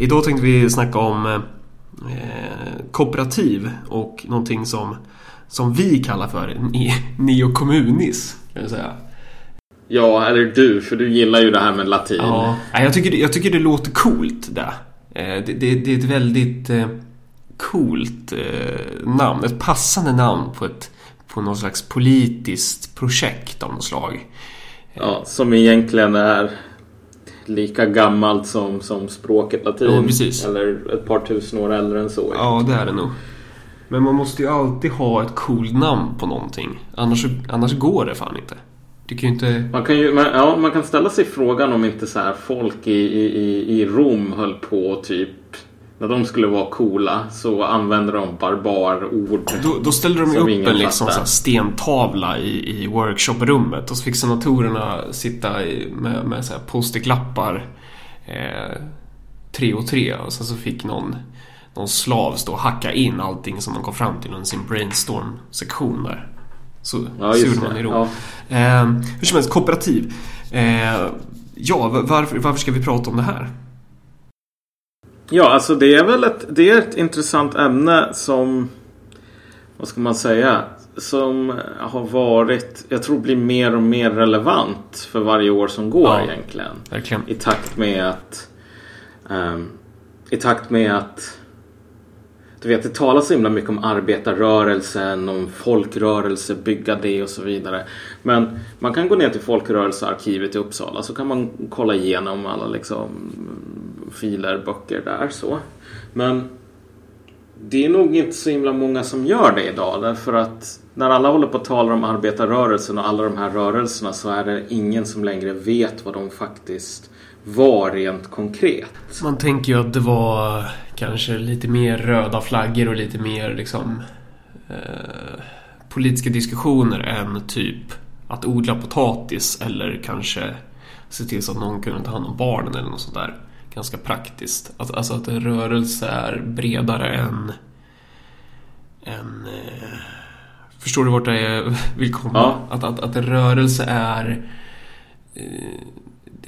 Idag tänkte vi snacka om eh, kooperativ och någonting som, som vi kallar för neokommunis. Kan jag säga. Ja, eller du, för du gillar ju det här med latin. Ja, jag tycker, jag tycker det låter coolt det. Det, det, det är ett väldigt coolt namn. Ett passande namn på ett på någon slags politiskt projekt av något slag. Ja, som egentligen är lika gammalt som, som språket latin. Ja, precis. Eller ett par tusen år äldre än så. Ja, det är det nog. Men man måste ju alltid ha ett coolt namn på någonting. Annars, annars går det fan inte. Du kan ju inte... Man kan, ju, man, ja, man kan ställa sig frågan om inte så här folk i, i, i Rom höll på typ när de skulle vara coola så använde de barbarord. Då, då ställde de upp en liksom så stentavla i, i workshoprummet och så fick senatorerna sitta i, med, med post-it-lappar eh, tre och tre och sen så fick någon, någon slav stå och hacka in allting som de kom fram till under sin brainstorm-sektion där. Så, ja, så gjorde man i Rom. Ja. Eh, hur som helst, kooperativ. Eh, ja, varför, varför ska vi prata om det här? Ja, alltså det är väl ett, det är ett intressant ämne som, vad ska man säga, som har varit, jag tror blir mer och mer relevant för varje år som går ja, egentligen. Verkligen. I takt med att, um, i takt med att du vet, det talas så himla mycket om arbetarrörelsen, om folkrörelse, bygga det och så vidare. Men man kan gå ner till Folkrörelsearkivet i Uppsala så kan man kolla igenom alla liksom filer, böcker där så. Men det är nog inte så himla många som gör det idag. Därför att när alla håller på att tala om arbetarrörelsen och alla de här rörelserna så är det ingen som längre vet vad de faktiskt var rent konkret. Man tänker ju att det var kanske lite mer röda flaggor och lite mer liksom eh, politiska diskussioner än typ att odla potatis eller kanske se till så att någon kunde ta hand om barnen eller något sånt där. Ganska praktiskt. Att, alltså att en rörelse är bredare än... än eh, förstår du vart jag vill komma? Ja. Att, att, att en rörelse är... Eh,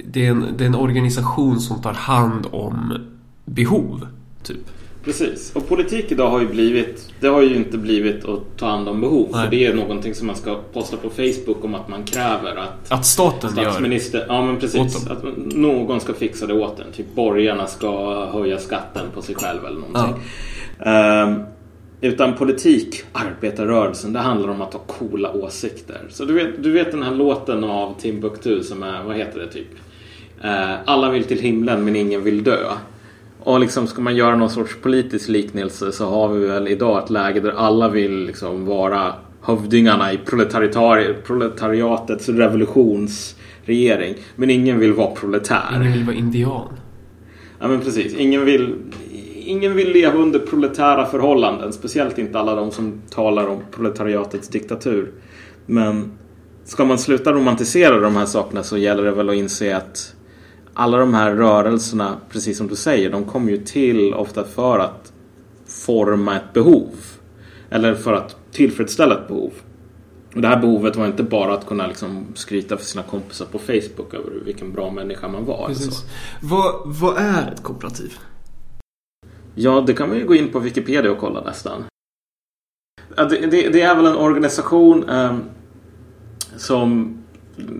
det, är en, det är en organisation som tar hand om behov, typ. Precis, och politik idag har ju blivit, det har ju inte blivit att ta hand om behov. Nej. För det är någonting som man ska posta på Facebook om att man kräver att, att staten statsminister, gör Ja men precis, att någon ska fixa det åt en. Typ borgarna ska höja skatten på sig själv eller någonting. Ja. Um, utan politik, arbetarrörelsen, det handlar om att ha coola åsikter. Så du vet, du vet den här låten av Timbuktu som är, vad heter det typ? Uh, alla vill till himlen men ingen vill dö. Och liksom ska man göra någon sorts politisk liknelse så har vi väl idag ett läge där alla vill liksom vara hövdingarna i proletariatets revolutionsregering. Men ingen vill vara proletär. Ingen vill vara indian. Ja men precis. Ingen vill, ingen vill leva under proletära förhållanden. Speciellt inte alla de som talar om proletariatets diktatur. Men ska man sluta romantisera de här sakerna så gäller det väl att inse att alla de här rörelserna, precis som du säger, de kom ju till ofta för att forma ett behov. Eller för att tillfredsställa ett behov. Och det här behovet var inte bara att kunna liksom skryta för sina kompisar på Facebook över vilken bra människa man var. Precis. Vad, vad är ett kooperativ? Ja, det kan man ju gå in på Wikipedia och kolla nästan. Det, det, det är väl en organisation eh, som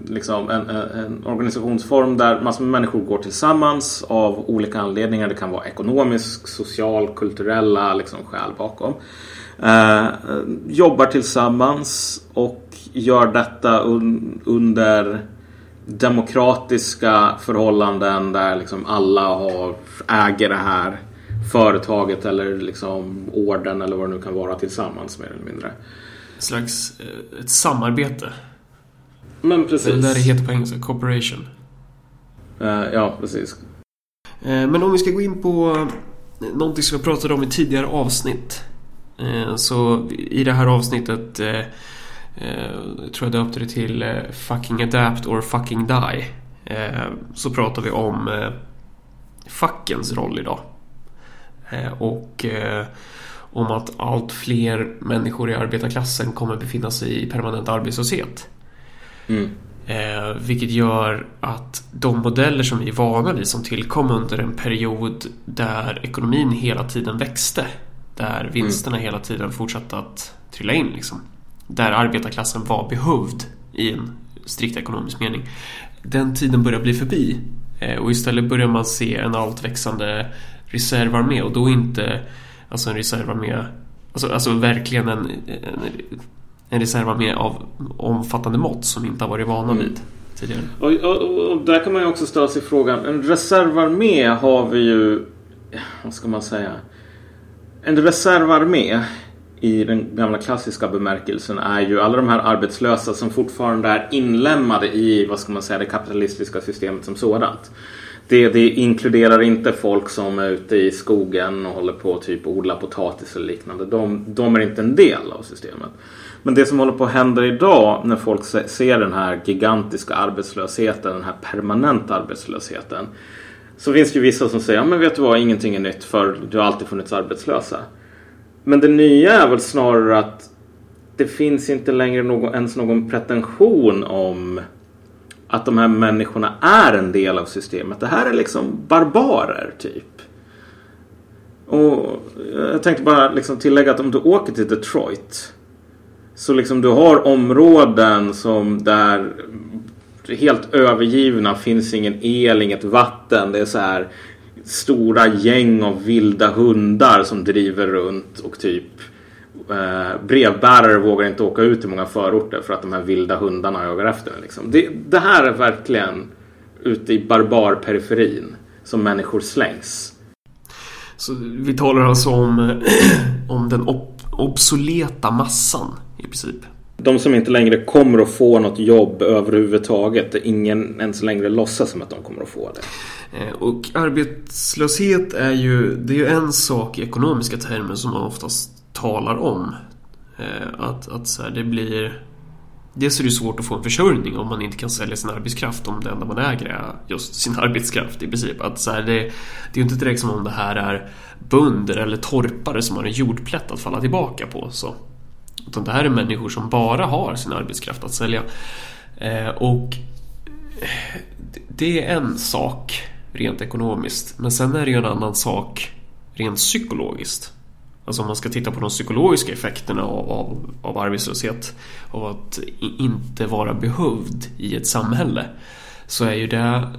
liksom en, en, organisationsform där massor med människor går tillsammans av olika anledningar. Det kan vara ekonomisk, social, kulturella liksom, skäl bakom. Eh, jobbar tillsammans och gör detta un, under demokratiska förhållanden där liksom alla har, äger det här företaget eller liksom orden eller vad det nu kan vara tillsammans mer eller mindre. Ett slags eh, ett samarbete. Men precis. Det är där det heter på engelska, cooperation. Uh, ja, precis. Uh, men om vi ska gå in på någonting som jag pratade om i tidigare avsnitt. Så i det här avsnittet jag tror jag döpte det till Fucking Adapt or Fucking Die. Så pratar vi om fackens roll idag. Och om att allt fler människor i arbetarklassen kommer befinna sig i permanent arbetslöshet. Mm. Eh, vilket gör att de modeller som vi är vana vid som tillkom under en period där ekonomin hela tiden växte. Där vinsterna mm. hela tiden fortsatte att trilla in. Liksom, där arbetarklassen var behövd i en strikt ekonomisk mening. Den tiden börjar bli förbi. Eh, och istället börjar man se en allt växande reservarmé och då inte alltså en reservarmé Alltså, alltså verkligen en, en, en reservarmé av omfattande mått som inte har varit vana vid tidigare. Och, och, och, där kan man ju också ställa sig frågan. En reservarmé har vi ju, vad ska man säga? En reservarmé i den gamla klassiska bemärkelsen är ju alla de här arbetslösa som fortfarande är inlämnade i, vad ska man säga, det kapitalistiska systemet som sådant. Det, det inkluderar inte folk som är ute i skogen och håller på att typ odla potatis eller liknande. De, de är inte en del av systemet. Men det som håller på att hända idag när folk ser den här gigantiska arbetslösheten, den här permanenta arbetslösheten. Så finns det ju vissa som säger, ja men vet du vad, ingenting är nytt för du har alltid funnits arbetslösa. Men det nya är väl snarare att det finns inte längre någon, ens någon pretension om att de här människorna är en del av systemet. Det här är liksom barbarer typ. Och jag tänkte bara liksom tillägga att om du åker till Detroit så liksom du har områden som där helt övergivna, finns ingen el, inget vatten. Det är så här stora gäng av vilda hundar som driver runt och typ eh, brevbärare vågar inte åka ut till många förorter för att de här vilda hundarna jagar efter en. Liksom. Det, det, här är verkligen ute i barbarperiferin som människor slängs. Så vi talar alltså om, om den ob obsoleta massan princip. De som inte längre kommer att få något jobb överhuvudtaget. Ingen ens längre låtsas som att de kommer att få det. Eh, och arbetslöshet är ju, det är ju en sak i ekonomiska termer som man oftast talar om. Eh, att, att så här, det blir... Dels är det svårt att få en försörjning om man inte kan sälja sin arbetskraft om det enda man äger är just sin arbetskraft i princip. Att så här, det, det är ju inte direkt som om det här är bönder eller torpare som har en jordplätt att falla tillbaka på. Så. Utan det här är människor som bara har sin arbetskraft att sälja. Eh, och det är en sak rent ekonomiskt. Men sen är det ju en annan sak rent psykologiskt. Alltså om man ska titta på de psykologiska effekterna av, av, av arbetslöshet och att inte vara behövd i ett samhälle så är ju det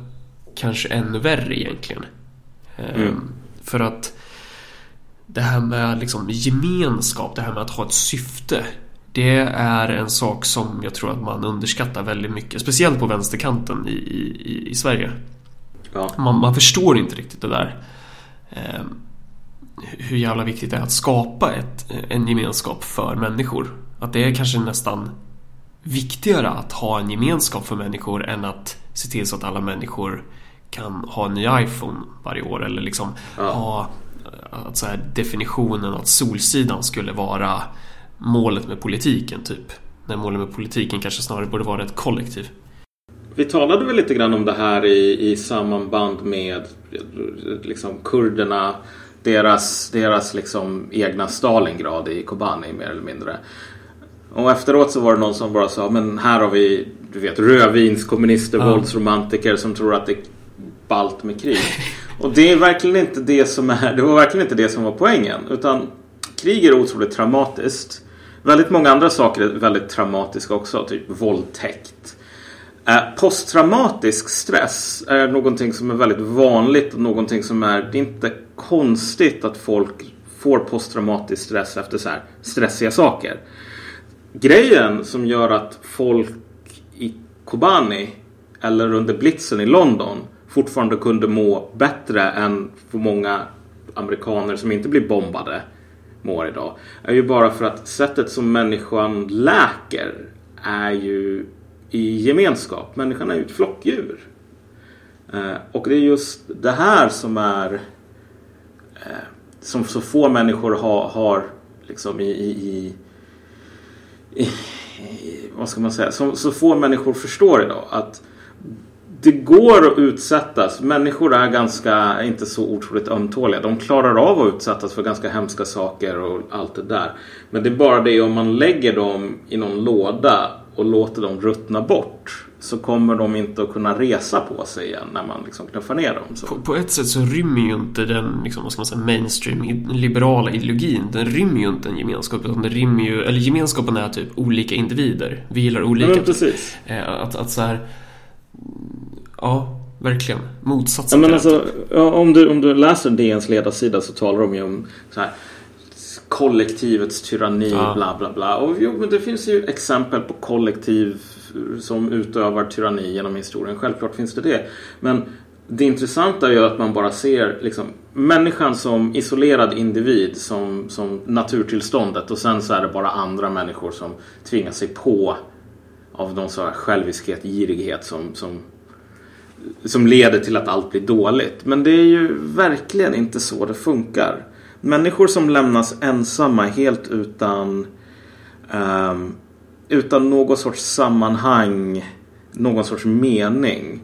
kanske ännu värre egentligen. Ehm, mm. För att det här med liksom gemenskap, det här med att ha ett syfte det är en sak som jag tror att man underskattar väldigt mycket. Speciellt på vänsterkanten i, i, i Sverige. Ja. Man, man, förstår inte riktigt det där. Ehm, hur jävla viktigt det är att skapa ett, en gemenskap för människor. Att det är kanske nästan viktigare att ha en gemenskap för människor än att se till så att alla människor kan ha en ny iPhone varje år eller liksom ja. ha att så här, definitionen att Solsidan skulle vara målet med politiken typ. När målet med politiken kanske snarare borde vara ett kollektiv. Vi talade väl lite grann om det här i, i samband med liksom kurderna deras, deras liksom egna Stalingrad i Kobani mer eller mindre. Och efteråt så var det någon som bara sa men här har vi du vet rödvinskommunister, ja. våldsromantiker som tror att det är ballt med krig. Och det är verkligen inte det som är, det var verkligen inte det som var poängen. Utan krig är otroligt traumatiskt. Väldigt många andra saker är väldigt traumatiska också, typ våldtäkt. Eh, posttraumatisk stress är någonting som är väldigt vanligt och någonting som är, det är inte konstigt att folk får posttraumatisk stress efter så här stressiga saker. Grejen som gör att folk i Kobani eller under blitzen i London fortfarande kunde må bättre än för många amerikaner som inte blir bombade mår idag. Är ju bara för att sättet som människan läker är ju i gemenskap. Människan är ju ett flockdjur. Eh, och det är just det här som är eh, som så få människor har, har liksom i, i, i, i, vad ska man säga, som så få människor förstår idag att det går att utsättas. Människor är ganska, inte så otroligt ömtåliga. De klarar av att utsättas för ganska hemska saker och allt det där. Men det är bara det om man lägger dem i någon låda och låter dem ruttna bort så kommer de inte att kunna resa på sig igen när man liksom knuffar ner dem. På, på ett sätt så rymmer ju inte den liksom, vad ska man säga, mainstream liberala ideologin Den rymmer ju inte en gemenskap utan det rymmer ju, eller gemenskapen är typ olika individer Vi gillar olika Ja, precis. Eh, Att, att så här, Ja, verkligen Motsatsen Ja, men alltså, om, du, om du läser DNs ledarsida så talar de ju om så här, kollektivets tyranni, Ja. bla bla bla. Och jo, men det finns ju exempel på kollektiv som utövar tyranni genom historien. Självklart finns det det. Men det intressanta är ju att man bara ser liksom, människan som isolerad individ, som, som naturtillståndet och sen så är det bara andra människor som tvingar sig på av någon sån här själviskhet, girighet som, som som leder till att allt blir dåligt. Men det är ju verkligen inte så det funkar. Människor som lämnas ensamma helt utan um, utan någon sorts sammanhang, någon sorts mening.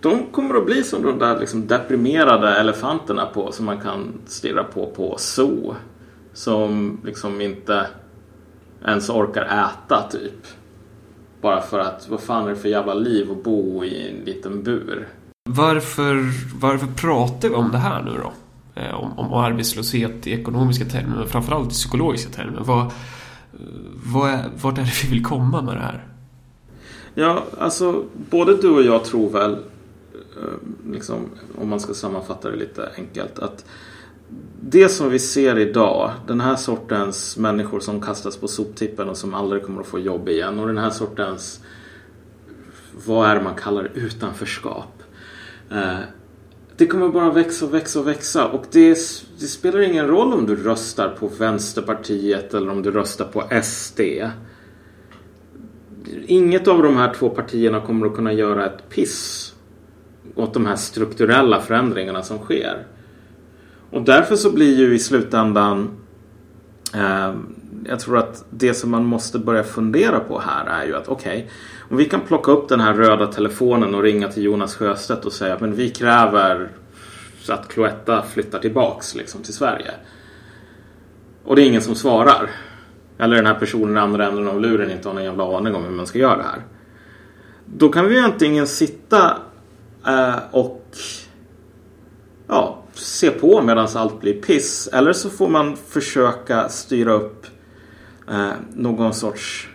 De kommer att bli som de där liksom deprimerade elefanterna på som man kan stirra på på zoo. Som liksom inte ens orkar äta typ. Bara för att vad fan är det för jävla liv att bo i en liten bur? Varför, varför pratar vi om det här nu då? Eh, Om, om arbetslöshet i ekonomiska termer, men framförallt i psykologiska termer. Vad, vad är, vart är det vi vill komma med det här? Ja, alltså både du och jag tror väl, eh, liksom, om man ska sammanfatta det lite enkelt, att det som vi ser idag, den här sortens människor som kastas på soptippen och som aldrig kommer att få jobb igen och den här sortens, vad är det man kallar det, utanförskap. Eh, det kommer bara växa och växa och växa och det, det spelar ingen roll om du röstar på Vänsterpartiet eller om du röstar på SD. Inget av de här två partierna kommer att kunna göra ett piss åt de här strukturella förändringarna som sker. Och därför så blir ju i slutändan eh, jag tror att det som man måste börja fundera på här är ju att okej, om vi kan plocka upp den här röda telefonen och ringa till Jonas Sjöstedt och säga men vi kräver att Cloetta flyttar tillbaks liksom till Sverige. Och det är ingen som svarar. Eller den här personen i andra änden av luren inte har någon jävla aning om hur man ska göra det här. Då kan vi ju antingen sitta eh, och se på medan allt blir piss. Eller så får man försöka styra upp eh, någon sorts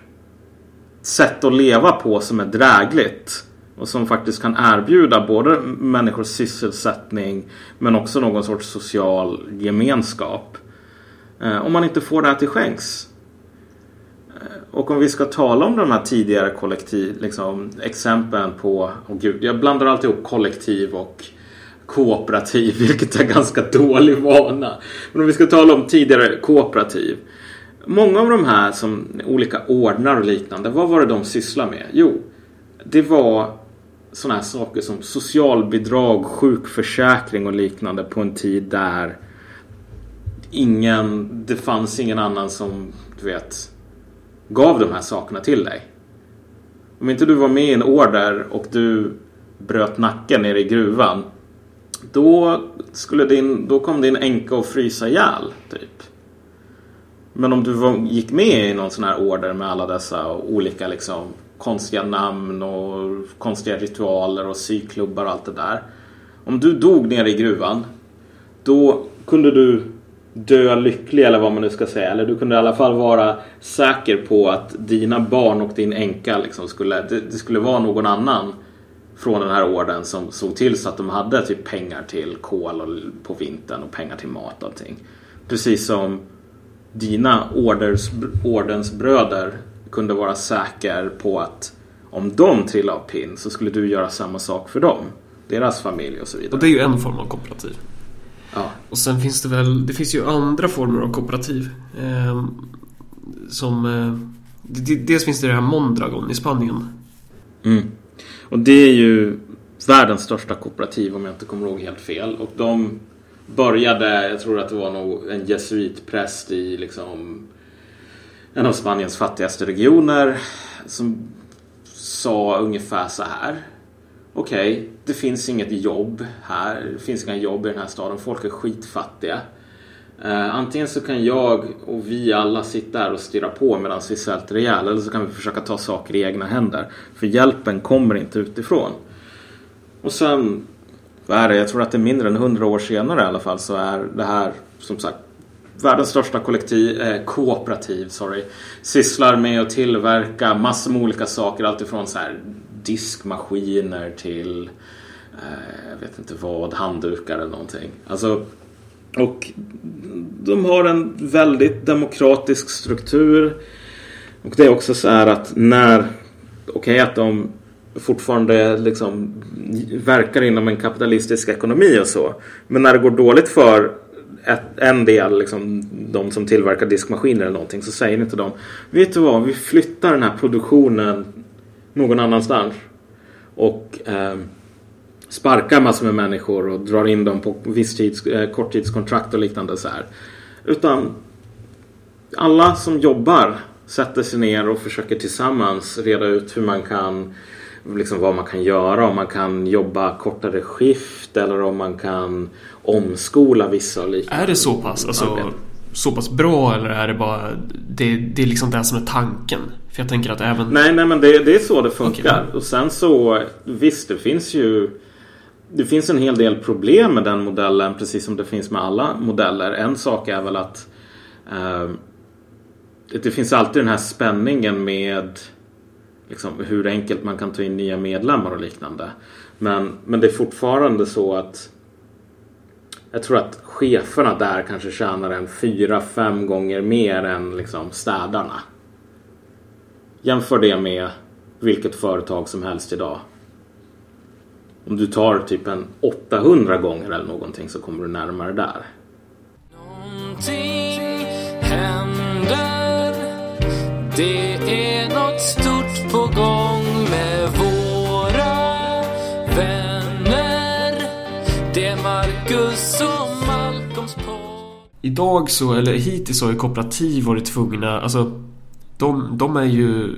sätt att leva på som är drägligt. Och som faktiskt kan erbjuda både människors sysselsättning men också någon sorts social gemenskap. Eh, om man inte får det här till skänks. Eh, och om vi ska tala om de här tidigare kollektiv, liksom, exemplen på, oh gud, jag blandar alltid ihop kollektiv och kooperativ, vilket är ganska dålig vana. Men om vi ska tala om tidigare kooperativ. Många av de här som olika ordnar och liknande, vad var det de sysslade med? Jo, det var sådana här saker som socialbidrag, sjukförsäkring och liknande på en tid där ingen, det fanns ingen annan som, du vet, gav de här sakerna till dig. Om inte du var med i en order och du bröt nacken nere i gruvan då, skulle din, då kom din änka att frysa ihjäl, typ. Men om du var, gick med i någon sån här order med alla dessa olika liksom konstiga namn och konstiga ritualer och syklubbar och allt det där. Om du dog nere i gruvan då kunde du dö lycklig eller vad man nu ska säga. Eller du kunde i alla fall vara säker på att dina barn och din änka liksom skulle, det, det skulle vara någon annan från den här orden som såg till så att de hade typ pengar till kol och, på vintern och pengar till mat och allting. Precis som dina orders, ordensbröder kunde vara säker på att om de trillade av pinn så skulle du göra samma sak för dem. Deras familj och så vidare. Och det är ju en form av kooperativ. Ja. Och sen finns det väl, det finns ju andra former av kooperativ. Eh, som... Eh, det- dels finns det det här Mondragon i Spanien. Mm. Och det är ju världens största kooperativ om jag inte kommer ihåg helt fel. Och de började, jag tror att det var nog en jesuitpräst i liksom en av Spaniens fattigaste regioner som sa ungefär så här. Okej, det finns inget jobb här. Det finns inga jobb i den här staden. Folk är skitfattiga. Eh, antingen så kan jag och vi alla sitta här och stirra på medan vi svälter ihjäl. Eller så kan vi försöka ta saker i egna händer. För hjälpen kommer inte utifrån. Och sen, vad är det? Jag tror att det är mindre än hundra år senare i alla fall så är det här som sagt världens största kollektiv, eh, kooperativ sorry, sysslar med att tillverka massor med olika saker. Alltifrån så här diskmaskiner till eh, jag vet inte vad, handdukar eller någonting. Alltså, och de har en väldigt demokratisk struktur. Och det är också så här att när, okej okay, att de fortfarande liksom verkar inom en kapitalistisk ekonomi och så. Men när det går dåligt för ett, en del, liksom, de som tillverkar diskmaskiner eller någonting, så säger inte de Vet du vad, vi flyttar den här produktionen någon annanstans. Och eh, sparkar massor med människor och drar in dem på visstids, eh, korttidskontrakt och liknande så här. Utan alla som jobbar sätter sig ner och försöker tillsammans reda ut hur man kan liksom vad man kan göra. Om man kan jobba kortare skift eller om man kan omskola vissa och liknande. Är det så pass, alltså, så pass bra eller är det bara det, det är liksom det som är tanken? För jag tänker att även... Nej, nej men det, det är så det funkar. Okay. Och sen så visst, det finns ju det finns en hel del problem med den modellen precis som det finns med alla modeller. En sak är väl att eh, det finns alltid den här spänningen med liksom, hur enkelt man kan ta in nya medlemmar och liknande. Men, men det är fortfarande så att jag tror att cheferna där kanske tjänar en fyra, fem gånger mer än liksom städarna. Jämför det med vilket företag som helst idag. Om du tar typ en 800 gånger eller någonting så kommer du närmare där. Någonting händer. Det är något stort på gång med våra vänner. Det är Marcus och Malcolms på. Idag så, eller hittills har ju kooperativ varit tvungna, alltså de, de är ju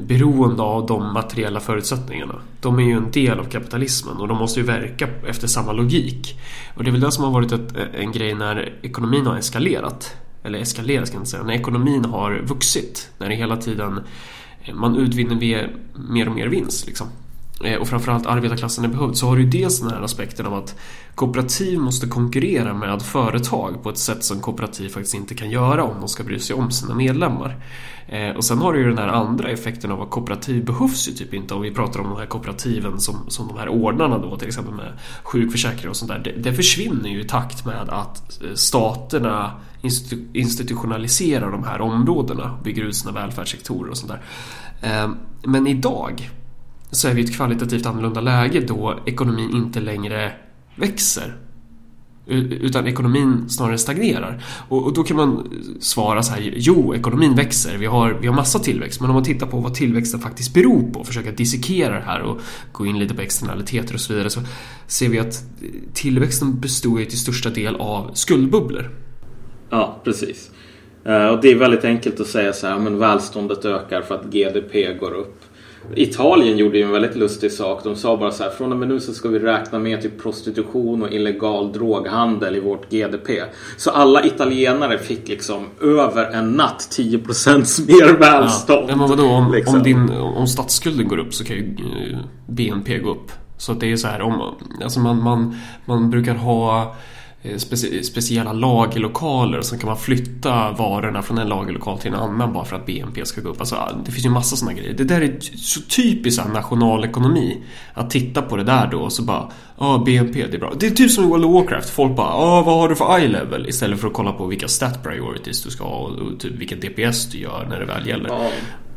beroende av de materiella förutsättningarna. De är ju en del av kapitalismen och de måste ju verka efter samma logik. Och det är väl det som har varit ett, en grej när ekonomin har eskalerat. Eller eskalerat ska jag inte säga. När ekonomin har vuxit. När det hela tiden eh, man utvinner mer och mer vinst. Liksom. Eh, och framförallt arbetarklassen är behövd så har du ju dels den här aspekten av att kooperativ måste konkurrera med företag på ett sätt som kooperativ faktiskt inte kan göra om de ska bry sig om sina medlemmar. Eh, och sen har du ju den här andra effekten av att kooperativ behövs ju typ inte om vi pratar om de här kooperativen som, som de här ordnarna då till exempel med sjukförsäkring och sånt där. Det, det försvinner ju i takt med att eh, staterna staterna institutionaliserar de här områdena bygger ut sina välfärdssektorer och sånt där. Men idag så är vi i ett kvalitativt annorlunda läge då ekonomin inte längre växer. Utan ekonomin snarare stagnerar. Och, då kan man svara så här, jo, ekonomin växer, vi har, vi har massa tillväxt. Men om man tittar på vad tillväxten faktiskt beror på, och försöker dissekera det här och gå in lite på externaliteter och så vidare, så ser vi att tillväxten består ju till största del av skuldbubblor. Ja, precis. Eh, och det är väldigt enkelt att säga så här, men välståndet ökar för att GDP går upp. Italien gjorde ju en väldigt lustig sak. De sa bara så här, från och med nu så ska vi räkna med typ prostitution och illegal droghandel i vårt GDP. Så alla italienare fick liksom över en natt 10% mer välstånd. Ja, men vadå, om, liksom. om, din, om statsskulden går upp så kan ju eh, BNP gå upp. Så att det är så här, om, alltså man, man, man brukar ha specie speciella lagerlokaler så kan man flytta varorna från en lagerlokal till en annan bara för att BNP ska gå upp. Alltså, det finns ju massa sådana grejer. Det där är så typiskt nationalekonomi. Att titta på det där då och så bara Ja, ah, BNP, det är bra. Det är typ som i World of Warcraft. Folk bara ah, vad har du för eye-level? Istället för att kolla på vilka stat priorities du ska ha och typ vilken DPS du gör när det väl gäller. Ja.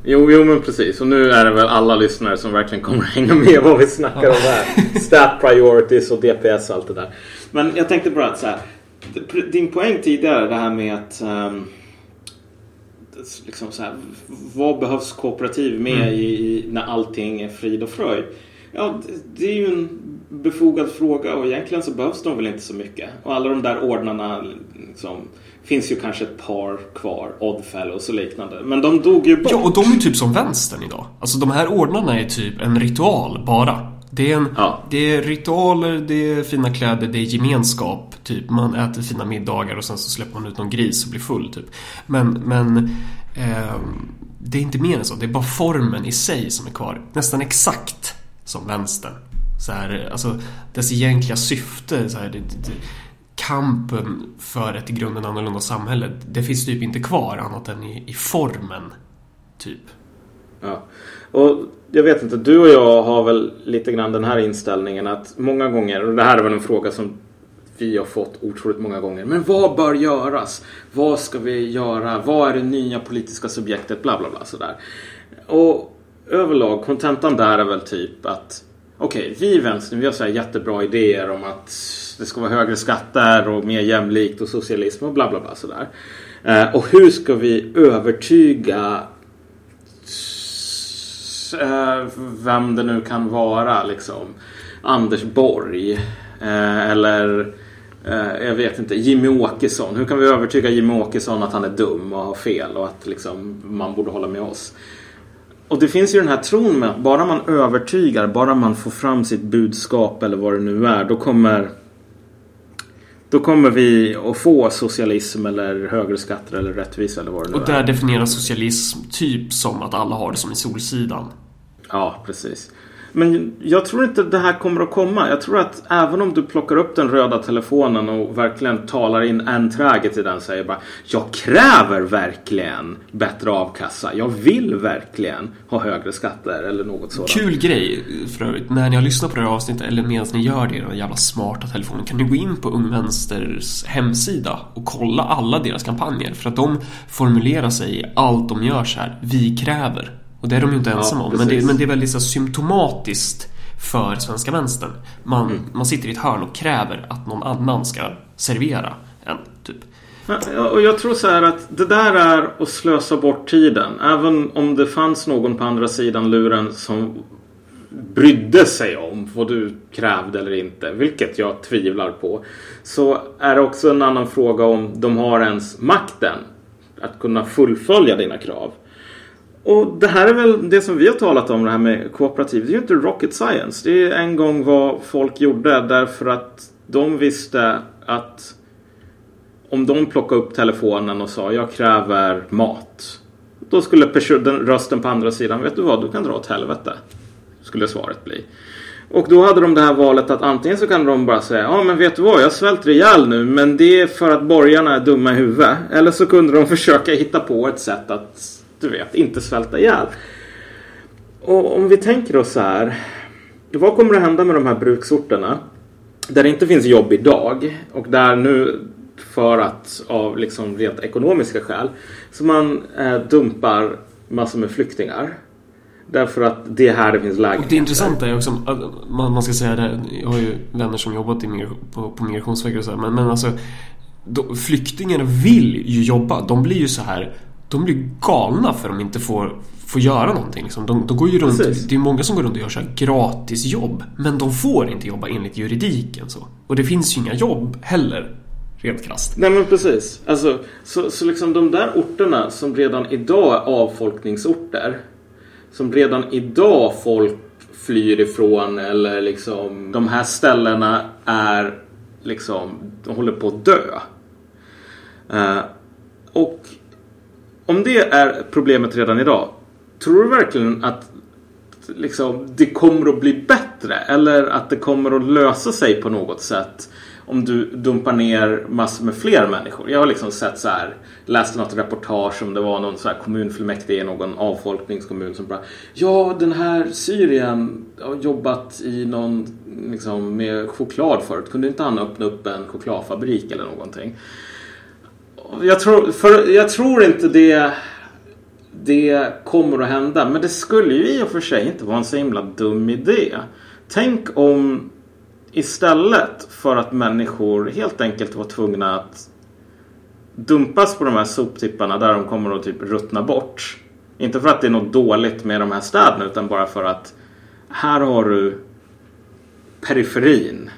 Jo, jo men precis. Och nu är det väl alla lyssnare som verkligen kommer hänga med vad vi snackar om här. Stat priorities och DPS och allt det där. Men jag tänkte bara att så här, din poäng tidigare det här med att um, liksom så här, vad behövs kooperativ med mm. i, när allting är frid och fröjd? Ja, det är ju en befogad fråga och egentligen så behövs de väl inte så mycket. Och alla de där ordnarna liksom, finns ju kanske ett par kvar, Oddfellows och liknande. Men de dog ju bort. Ja, och de är typ som vänstern idag. Alltså de här ordnarna är typ en ritual bara. Det är, en, Ja. det är ritualer, det är fina kläder, det är gemenskap. Typ man äter fina middagar och sen så släpper man ut någon gris och blir full. Typ. Men, men ehm, det är inte mer än så. Det är bara formen i sig som är kvar. Nästan exakt som vänstern. Så här, alltså, dess egentliga syfte, så här, det, det, kampen för ett i grunden annorlunda samhälle, det finns typ inte kvar annat än i, i formen. Typ. Ja. Och jag vet inte, du och jag har väl lite grann den här inställningen att många gånger, och det här är väl en fråga som vi har fått otroligt många gånger. Men vad bör göras? Vad ska vi göra? Vad är det nya politiska subjektet? Bla bla bla sådär. Och överlag, kontentan där är väl typ att okej, vi i vänstern, vi har så här jättebra idéer om att det ska vara högre skatter och mer jämlikt och socialism och bla bla bla sådär. Eh, och hur ska vi övertyga eh, vem det nu kan vara liksom. Anders Borg. Eh, eller eh, jag vet inte, Jimmy Åkesson. Hur kan vi övertyga Jimmy Åkesson att han är dum och har fel och att liksom, man borde hålla med oss? Och det finns ju den här tron med att bara man övertygar, bara man får fram sitt budskap eller vad det nu är, då kommer då kommer vi att få socialism eller högre skatter eller rättvisa eller vad det nu Och är. där definieras socialism typ som att alla har det som i Solsidan. Ja, precis. Men jag tror inte det här kommer att komma. Jag tror att även om du plockar upp den röda telefonen och verkligen talar in enträget i den och säger bara Jag kräver verkligen bättre avkassa. Jag vill verkligen ha högre skatter eller något sådant. Kul grej för övrigt. När ni har lyssnat på det här avsnittet eller medan ni gör det i den jävla smarta telefonen kan ni gå in på Ung Vänsters hemsida och kolla alla deras kampanjer. För att de formulerar sig i allt de gör så här. Vi kräver. Och det är de ju inte Ja, ensamma om. Men det, men det är väldigt så symptomatiskt för svenska vänstern. Man, Mm. man sitter i ett hörn och kräver att någon annan ska servera en, typ. Ja, Och jag tror så här att det där är att slösa bort tiden. Även om det fanns någon på andra sidan luren som brydde sig om vad du krävde eller inte, vilket jag tvivlar på. Så är det också en annan fråga om de har ens makten att kunna fullfölja dina krav. Och det här är väl det som vi har talat om, det här med kooperativ. Det är ju inte rocket science. Det är en gång vad folk gjorde därför att de visste att om de plockade upp telefonen och sa jag kräver mat. Då skulle den rösten på andra sidan, vet du vad, du kan dra åt helvete. Skulle svaret bli. Och då hade de det här valet att antingen så kan de bara säga ja men vet du vad, jag svälter ihjäl nu men det är för att borgarna är dumma i huvudet. Eller så kunde de försöka hitta på ett sätt att, du vet, inte svälta ihjäl. Och om vi tänker oss så här. Vad kommer att hända med de här bruksorterna? Där det inte finns jobb idag och där nu för att av liksom rent ekonomiska skäl så man eh, dumpar massor med flyktingar. Därför att det är här det finns lägenheter. Och det intressanta är också att man, man ska säga det. Jag har ju vänner som jobbat i på, på Migrationsverket och så här, men, men alltså då, flyktingarna vill ju jobba. De blir ju så här de blir galna för att de inte får, får göra någonting. Liksom. De, de går ju runt, Precis. det är många som går runt och gör så här gratisjobb. Men de får inte jobba enligt juridiken. Så. Och det finns ju inga jobb heller. Rent krasst. Nej men precis. Alltså, så, så liksom de där orterna som redan idag är avfolkningsorter. Som redan idag folk flyr ifrån eller liksom de här ställena är liksom, de håller på att dö. Eh, och om det är problemet redan idag. Tror du verkligen att liksom, det kommer att bli bättre? Eller att det kommer att lösa sig på något sätt? Om du dumpar ner massor med fler människor. Jag har liksom sett så här, läste något reportage om det var någon så här kommunfullmäktige i någon avfolkningskommun som bara Ja, den här Syrien har jobbat i någon liksom med choklad förut. Kunde inte han öppna upp en chokladfabrik eller någonting? Jag tror, för, jag tror inte det, det kommer att hända. Men det skulle ju i och för sig inte vara en så himla dum idé. Tänk om istället för att människor helt enkelt var tvungna att dumpas på de här soptipparna där de kommer att typ ruttna bort. Inte för att det är något dåligt med de här städerna utan bara för att här har du periferin.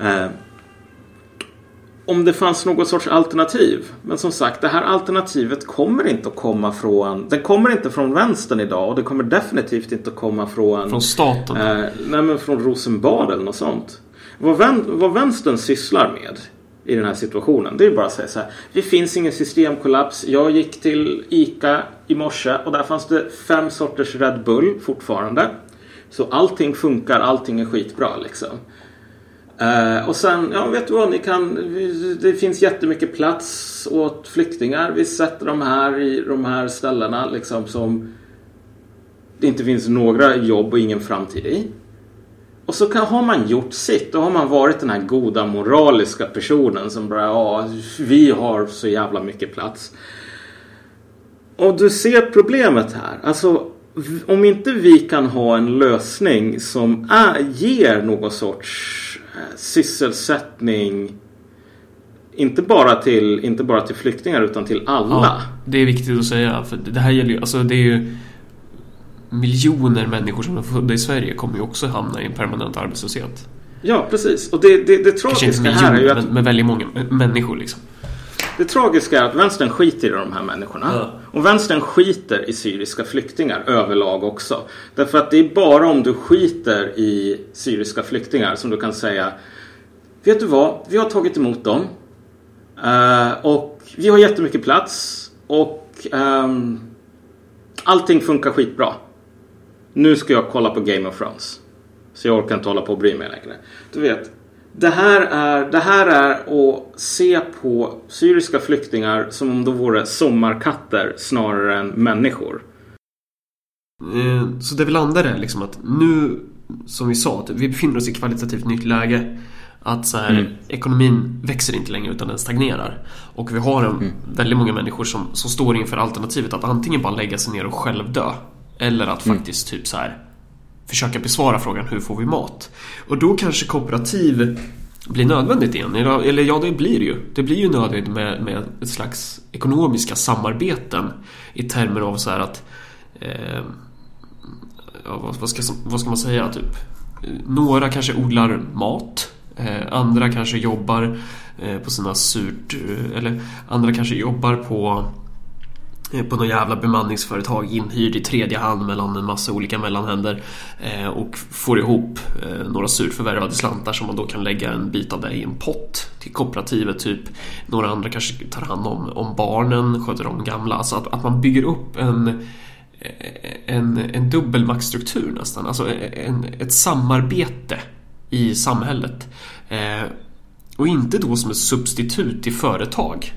Eh, om det fanns något sorts alternativ. Men som sagt, det här alternativet kommer inte att komma från... Den kommer inte från vänstern idag och det kommer definitivt inte att komma från... Från staten? Eh, nej, men från Rosenbad eller något sånt. Vad, vän, vad vänstern sysslar med i den här situationen. Det är bara att säga så här. Det finns ingen systemkollaps. Jag gick till ICA i morse och där fanns det fem sorters Red Bull fortfarande. Så allting funkar, allting är skitbra liksom. Uh, och sen, ja vet du vad, ni kan, det finns jättemycket plats åt flyktingar. Vi sätter dem här i de här ställena liksom som det inte finns några jobb och ingen framtid i. Och så kan, har man gjort sitt. Då har man varit den här goda moraliska personen som bara, ja, vi har så jävla mycket plats. Och du ser problemet här. Alltså, om inte vi kan ha en lösning som är, ger någon sorts sysselsättning inte bara, till, inte bara till flyktingar utan till alla. Ja, det är viktigt att säga. För det här gäller ju, alltså det är ju miljoner människor som är födda i Sverige kommer ju också hamna i en permanent arbetslöshet. Ja, precis. Och det, det, det tragiska miljoner, här är ju att... Men, men väldigt många människor liksom. Det tragiska är att vänstern skiter i de här människorna. Ja. Och vänstern skiter i syriska flyktingar överlag också. Därför att det är bara om du skiter i syriska flyktingar som du kan säga Vet du vad? Vi har tagit emot dem. Uh, och vi har jättemycket plats. Och um, allting funkar skitbra nu ska jag kolla på Game of Thrones. Så jag orkar inte hålla på och bry mig längre. Du vet, det här är, det här är att se på syriska flyktingar som om de vore sommarkatter snarare än människor. Eh, så det vi landar är liksom att nu, som vi sa, att vi befinner oss i kvalitativt nytt läge. Att så här, mm. ekonomin växer inte längre utan den stagnerar. Och vi har en, mm. väldigt många människor som, som står inför alternativet att antingen bara lägga sig ner och själv dö. Eller att mm. faktiskt typ så här försöka besvara frågan hur får vi mat? Och då kanske kooperativ blir nödvändigt igen. Eller ja, det blir det ju. Det blir ju nödvändigt med, med ett slags ekonomiska samarbeten i termer av så här att eh, ja, vad, ska, vad ska man säga? Typ, några kanske odlar mat. Eh, andra kanske jobbar eh, på sina surt... Eller andra kanske jobbar på Eh, på något jävla bemanningsföretag inhyrd i tredje hand mellan en massa olika mellanhänder eh, och får ihop eh, några surt förvärvade slantar som man då kan lägga en bit av det i en pott till kooperativet typ. Några andra kanske tar hand om, om barnen, sköter om gamla. Alltså att, att man bygger upp en en, en dubbelmaktstruktur nästan, alltså en, ett samarbete i samhället. och inte då som ett substitut till företag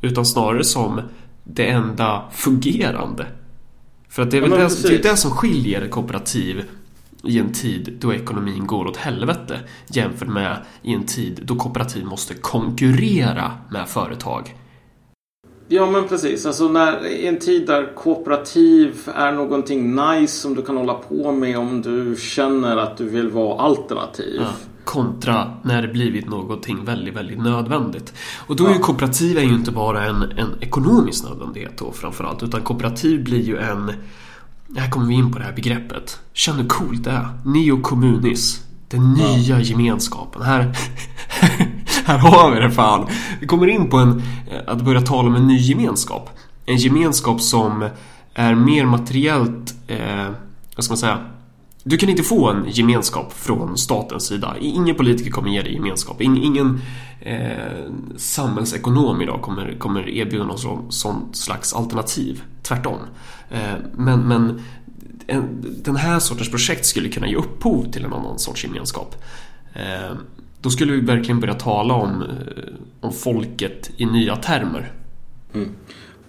utan snarare som det enda fungerande. För att det är väl ja, det, det, är det som skiljer kooperativ i en tid då ekonomin går åt helvete jämfört med i en tid då kooperativ måste konkurrera med företag. Ja men precis, alltså när, i en tid där kooperativ är någonting nice som du kan hålla på med om du känner att du vill vara alternativ. Ja kontra när det blivit någonting väldigt, väldigt nödvändigt. Och då är ju kooperativ ju inte bara en, en ekonomisk nödvändighet då framförallt, utan kooperativ blir ju en... Här kommer vi in på det här begreppet. Känn hur coolt det är. Neokommunis. Den nya ja. gemenskapen. Här, här har vi det fan. Vi kommer in på en, att börja tala om en ny gemenskap. En gemenskap som är mer materiellt, eh, vad ska man säga, du kan inte få en gemenskap från statens sida. Ingen politiker kommer ge dig gemenskap. Ingen eh, samhällsekonom idag kommer, kommer erbjuda något sånt slags alternativ. Tvärtom. Eh, men, men en, den här sortens projekt skulle kunna ge upphov till en annan sorts gemenskap. Eh, då skulle vi verkligen börja tala om, eh, om folket i nya termer. Mm.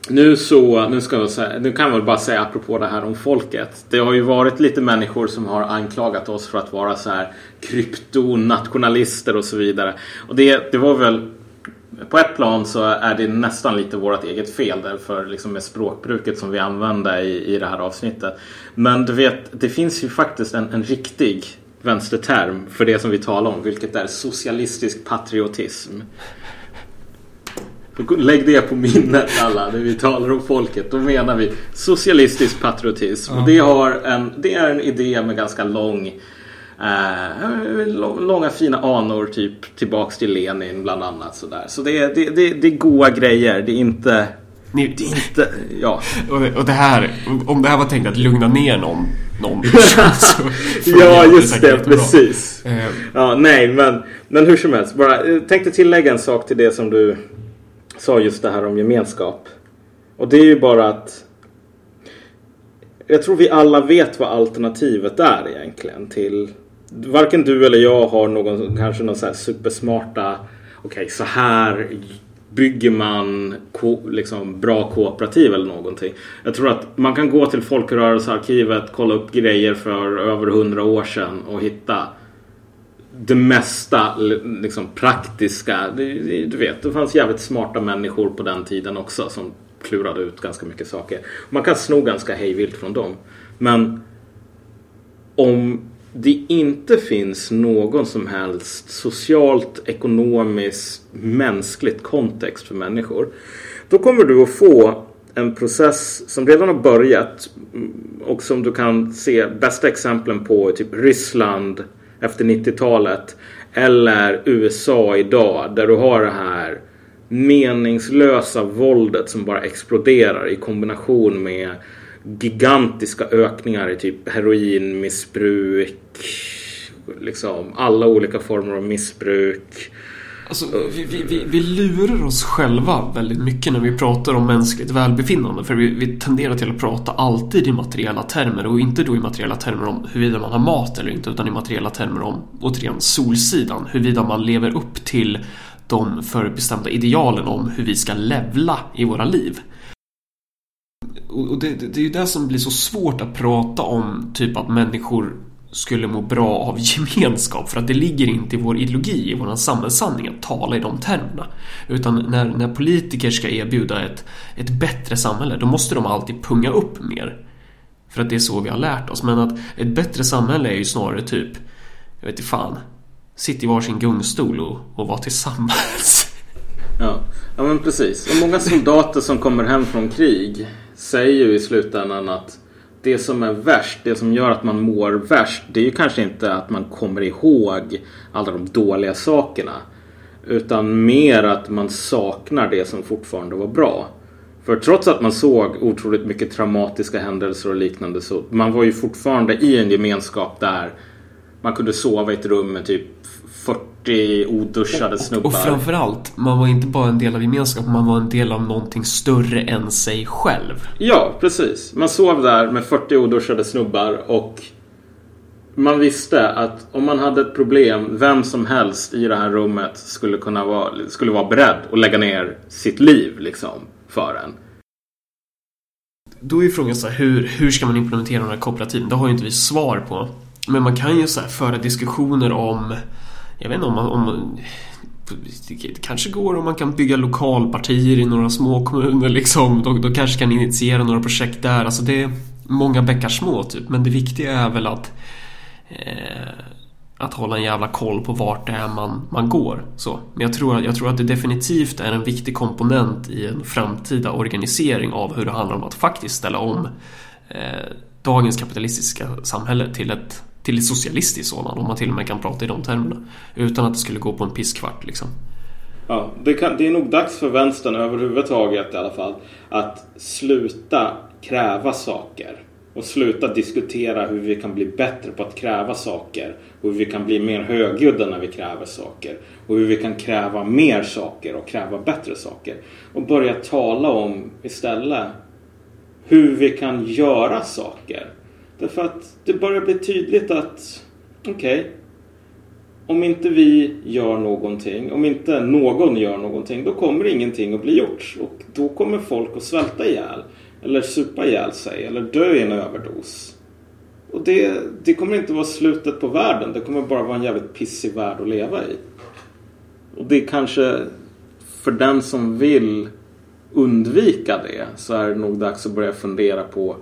Nu så, nu, ska jag säga, nu kan jag väl bara säga apropå det här om folket. Det har ju varit lite människor som har anklagat oss för att vara så här kryptonationalister och så vidare. Och det, det var väl på ett plan så är det nästan lite vårt eget fel därför liksom med språkbruket som vi använder i, i det här avsnittet. Men du vet, det finns ju faktiskt en, en riktig vänsterterm för det som vi talar om, vilket är socialistisk patriotism. Lägg det på minnet alla när vi talar om folket. Då menar vi socialistisk patriotism. Och det, har en, det är en idé med ganska lång Eh, långa fina anor typ tillbaks till Lenin bland annat sådär. Så det är, det, det, det är goa grejer. Det är inte... Ni, Det är inte... Ja. och, det, och det här, om det här var tänkt att lugna ner någon, någon så ja, just det. Precis. Eh, Ja, nej, men, men hur som helst. Bara, jag tänkte tillägga en sak till det som du sa just det här om gemenskap. Och det är ju bara att jag tror vi alla vet vad alternativet är egentligen till varken du eller jag har någon kanske någon så här supersmarta okej så här bygger man ko, liksom bra kooperativ eller någonting. Jag tror att man kan gå till Folkrörelsearkivet, kolla upp grejer för över hundra år sedan och hitta det mesta liksom praktiska. Du vet, det fanns jävligt smarta människor på den tiden också som klurade ut ganska mycket saker. Man kan sno ganska hejvilt från dem. Men om det inte finns någon som helst socialt, ekonomiskt, mänskligt kontext för människor. Då kommer du att få en process som redan har börjat och som du kan se bästa exemplen på i typ Ryssland efter 90-talet eller USA idag där du har det här meningslösa våldet som bara exploderar i kombination med gigantiska ökningar i typ heroinmissbruk, liksom alla olika former av missbruk. Alltså, vi, vi, vi, vi lurar oss själva väldigt mycket när vi pratar om mänskligt välbefinnande. För vi, vi tenderar till att prata alltid i materiella termer och inte då i materiella termer om huruvida man har mat eller inte utan i materiella termer om, återigen, solsidan. Huruvida man lever upp till de förbestämda idealen om hur vi ska levla i våra liv. Och och det, det, det är ju det som blir så svårt att prata om typ att människor skulle må bra av gemenskap för att det ligger inte i vår ideologi, i vår samhällssanning att tala i de termerna. Utan när, när politiker ska erbjuda ett, ett bättre samhälle då måste de alltid punga upp mer. För att det är så vi har lärt oss. Men att ett bättre samhälle är ju snarare typ, jag vet inte fan, sitt i varsin gungstol och, och vara tillsammans. Ja. ja, men precis. Och många soldater som kommer hem från krig säger ju i slutändan att det som är värst, det som gör att man mår värst, det är ju kanske inte att man kommer ihåg alla de dåliga sakerna. Utan mer att man saknar det som fortfarande var bra. För trots att man såg otroligt mycket traumatiska händelser och liknande så man var ju fortfarande i en gemenskap där man kunde sova i ett rum med typ 40 oduschade snubbar. Och framförallt, man var inte bara en del av gemenskapen, man var en del av någonting större än sig själv. Ja, precis. Man sov där med 40 oduschade snubbar och man visste att om man hade ett problem, vem som helst i det här rummet skulle kunna vara, skulle vara beredd att lägga ner sitt liv liksom för en. Då är frågan så här, hur, hur ska man implementera de här kooperativen? Det har ju inte vi svar på. Men man kan ju så föra diskussioner om, jag vet inte om man, om det kanske går om man kan bygga lokalpartier i några små kommuner liksom. Då, då kanske kan initiera några projekt där. Alltså det är många bäckar små typ. Men det viktiga är väl att eh, att hålla en jävla koll på vart det är man, man går. Så. Men jag tror, jag tror att det definitivt är en viktig komponent i en framtida organisering av hur det handlar om att faktiskt ställa om eh, dagens kapitalistiska samhälle till ett, till ett socialistiskt sådant, om man till och med kan prata i de termerna. Utan att det skulle gå på en pisskvart liksom. Ja, det, kan, det är nog dags för vänstern överhuvudtaget i alla fall att sluta kräva saker. Och sluta diskutera hur vi kan bli bättre på att kräva saker. Och hur vi kan bli mer högljudda när vi kräver saker. Och hur vi kan kräva mer saker och kräva bättre saker. Och börja tala om istället hur vi kan göra saker. Därför att det börjar bli tydligt att okej, okay, om inte vi gör någonting, om inte någon gör någonting, då kommer ingenting att bli gjort. Och då kommer folk att svälta ihjäl. Eller supa ihjäl sig. Eller dö i en överdos. Och det, det kommer inte vara slutet på världen. Det kommer bara vara en jävligt pissig värld att leva i. Och det är kanske för den som vill undvika det så är det nog dags att börja fundera på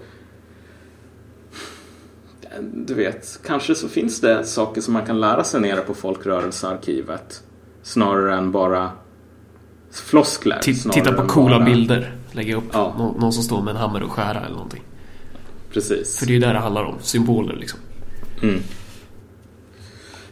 du vet, kanske så finns det saker som man kan lära sig nere på Folkrörelsearkivet. Snarare än bara floskler. T titta på coola bara... bilder. Lägga upp ja. någon, någon, som står med en hammare och skära eller någonting. Precis. För det är ju där det handlar om. Symboler liksom. Mm.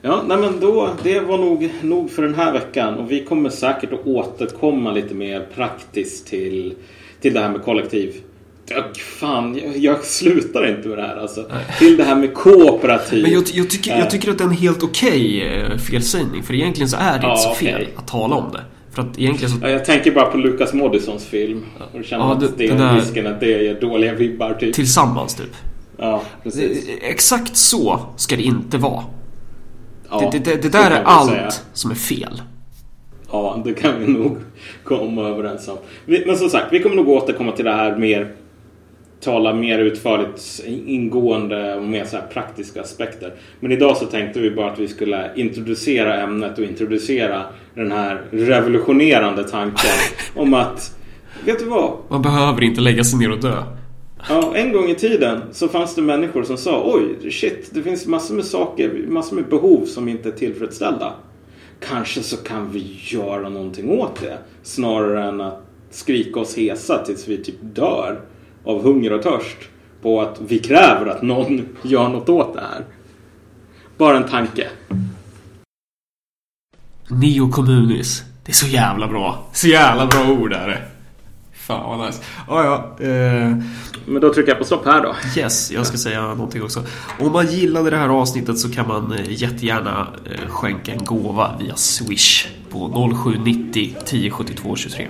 Ja, nej men då, det var nog nog för den här veckan och vi kommer säkert att återkomma lite mer praktiskt till, till det här med kollektiv. Ja, fan, jag, jag slutar inte med det här alltså. Till det här med kooperativ. Men jag, jag, tycker, jag tycker att det är en helt okej okay felsägning. För egentligen så är det inte så fel okay. att tala om det. För att egentligen så... Ja, jag tänker bara på Lucas Moodyssons film. Och känner ja, det, att det är där... risken att det ger dåliga vibbar typ. Tillsammans typ. Ja, precis. Exakt så ska det inte vara. Ja, det, det, det där är allt säga. som är fel. Ja, det kan vi nog komma överens om. Men som sagt, vi kommer nog återkomma till det här mer tala mer utförligt ingående och mer så praktiska aspekter. Men idag så tänkte vi bara att vi skulle introducera ämnet och introducera den här revolutionerande tanken om att, vet du vad? Man behöver inte lägga sig ner och dö. Ja, en gång i tiden så fanns det människor som sa oj, shit, det finns massor med saker, massor med behov som inte är tillfredsställda. Kanske så kan vi göra någonting åt det snarare än att skrika oss hesa tills vi typ dör av hunger och törst på att vi kräver att någon gör något åt det här. Bara en tanke. Neokommunis. Det är så jävla bra. Så jävla bra ord är det. Fan vad nice. Oh, ja, eh... Men då trycker jag på stopp här då. Yes, jag ska säga någonting också. Om man gillade det här avsnittet så kan man eh, jättegärna eh, skänka en gåva via Swish på 0790 1072 23.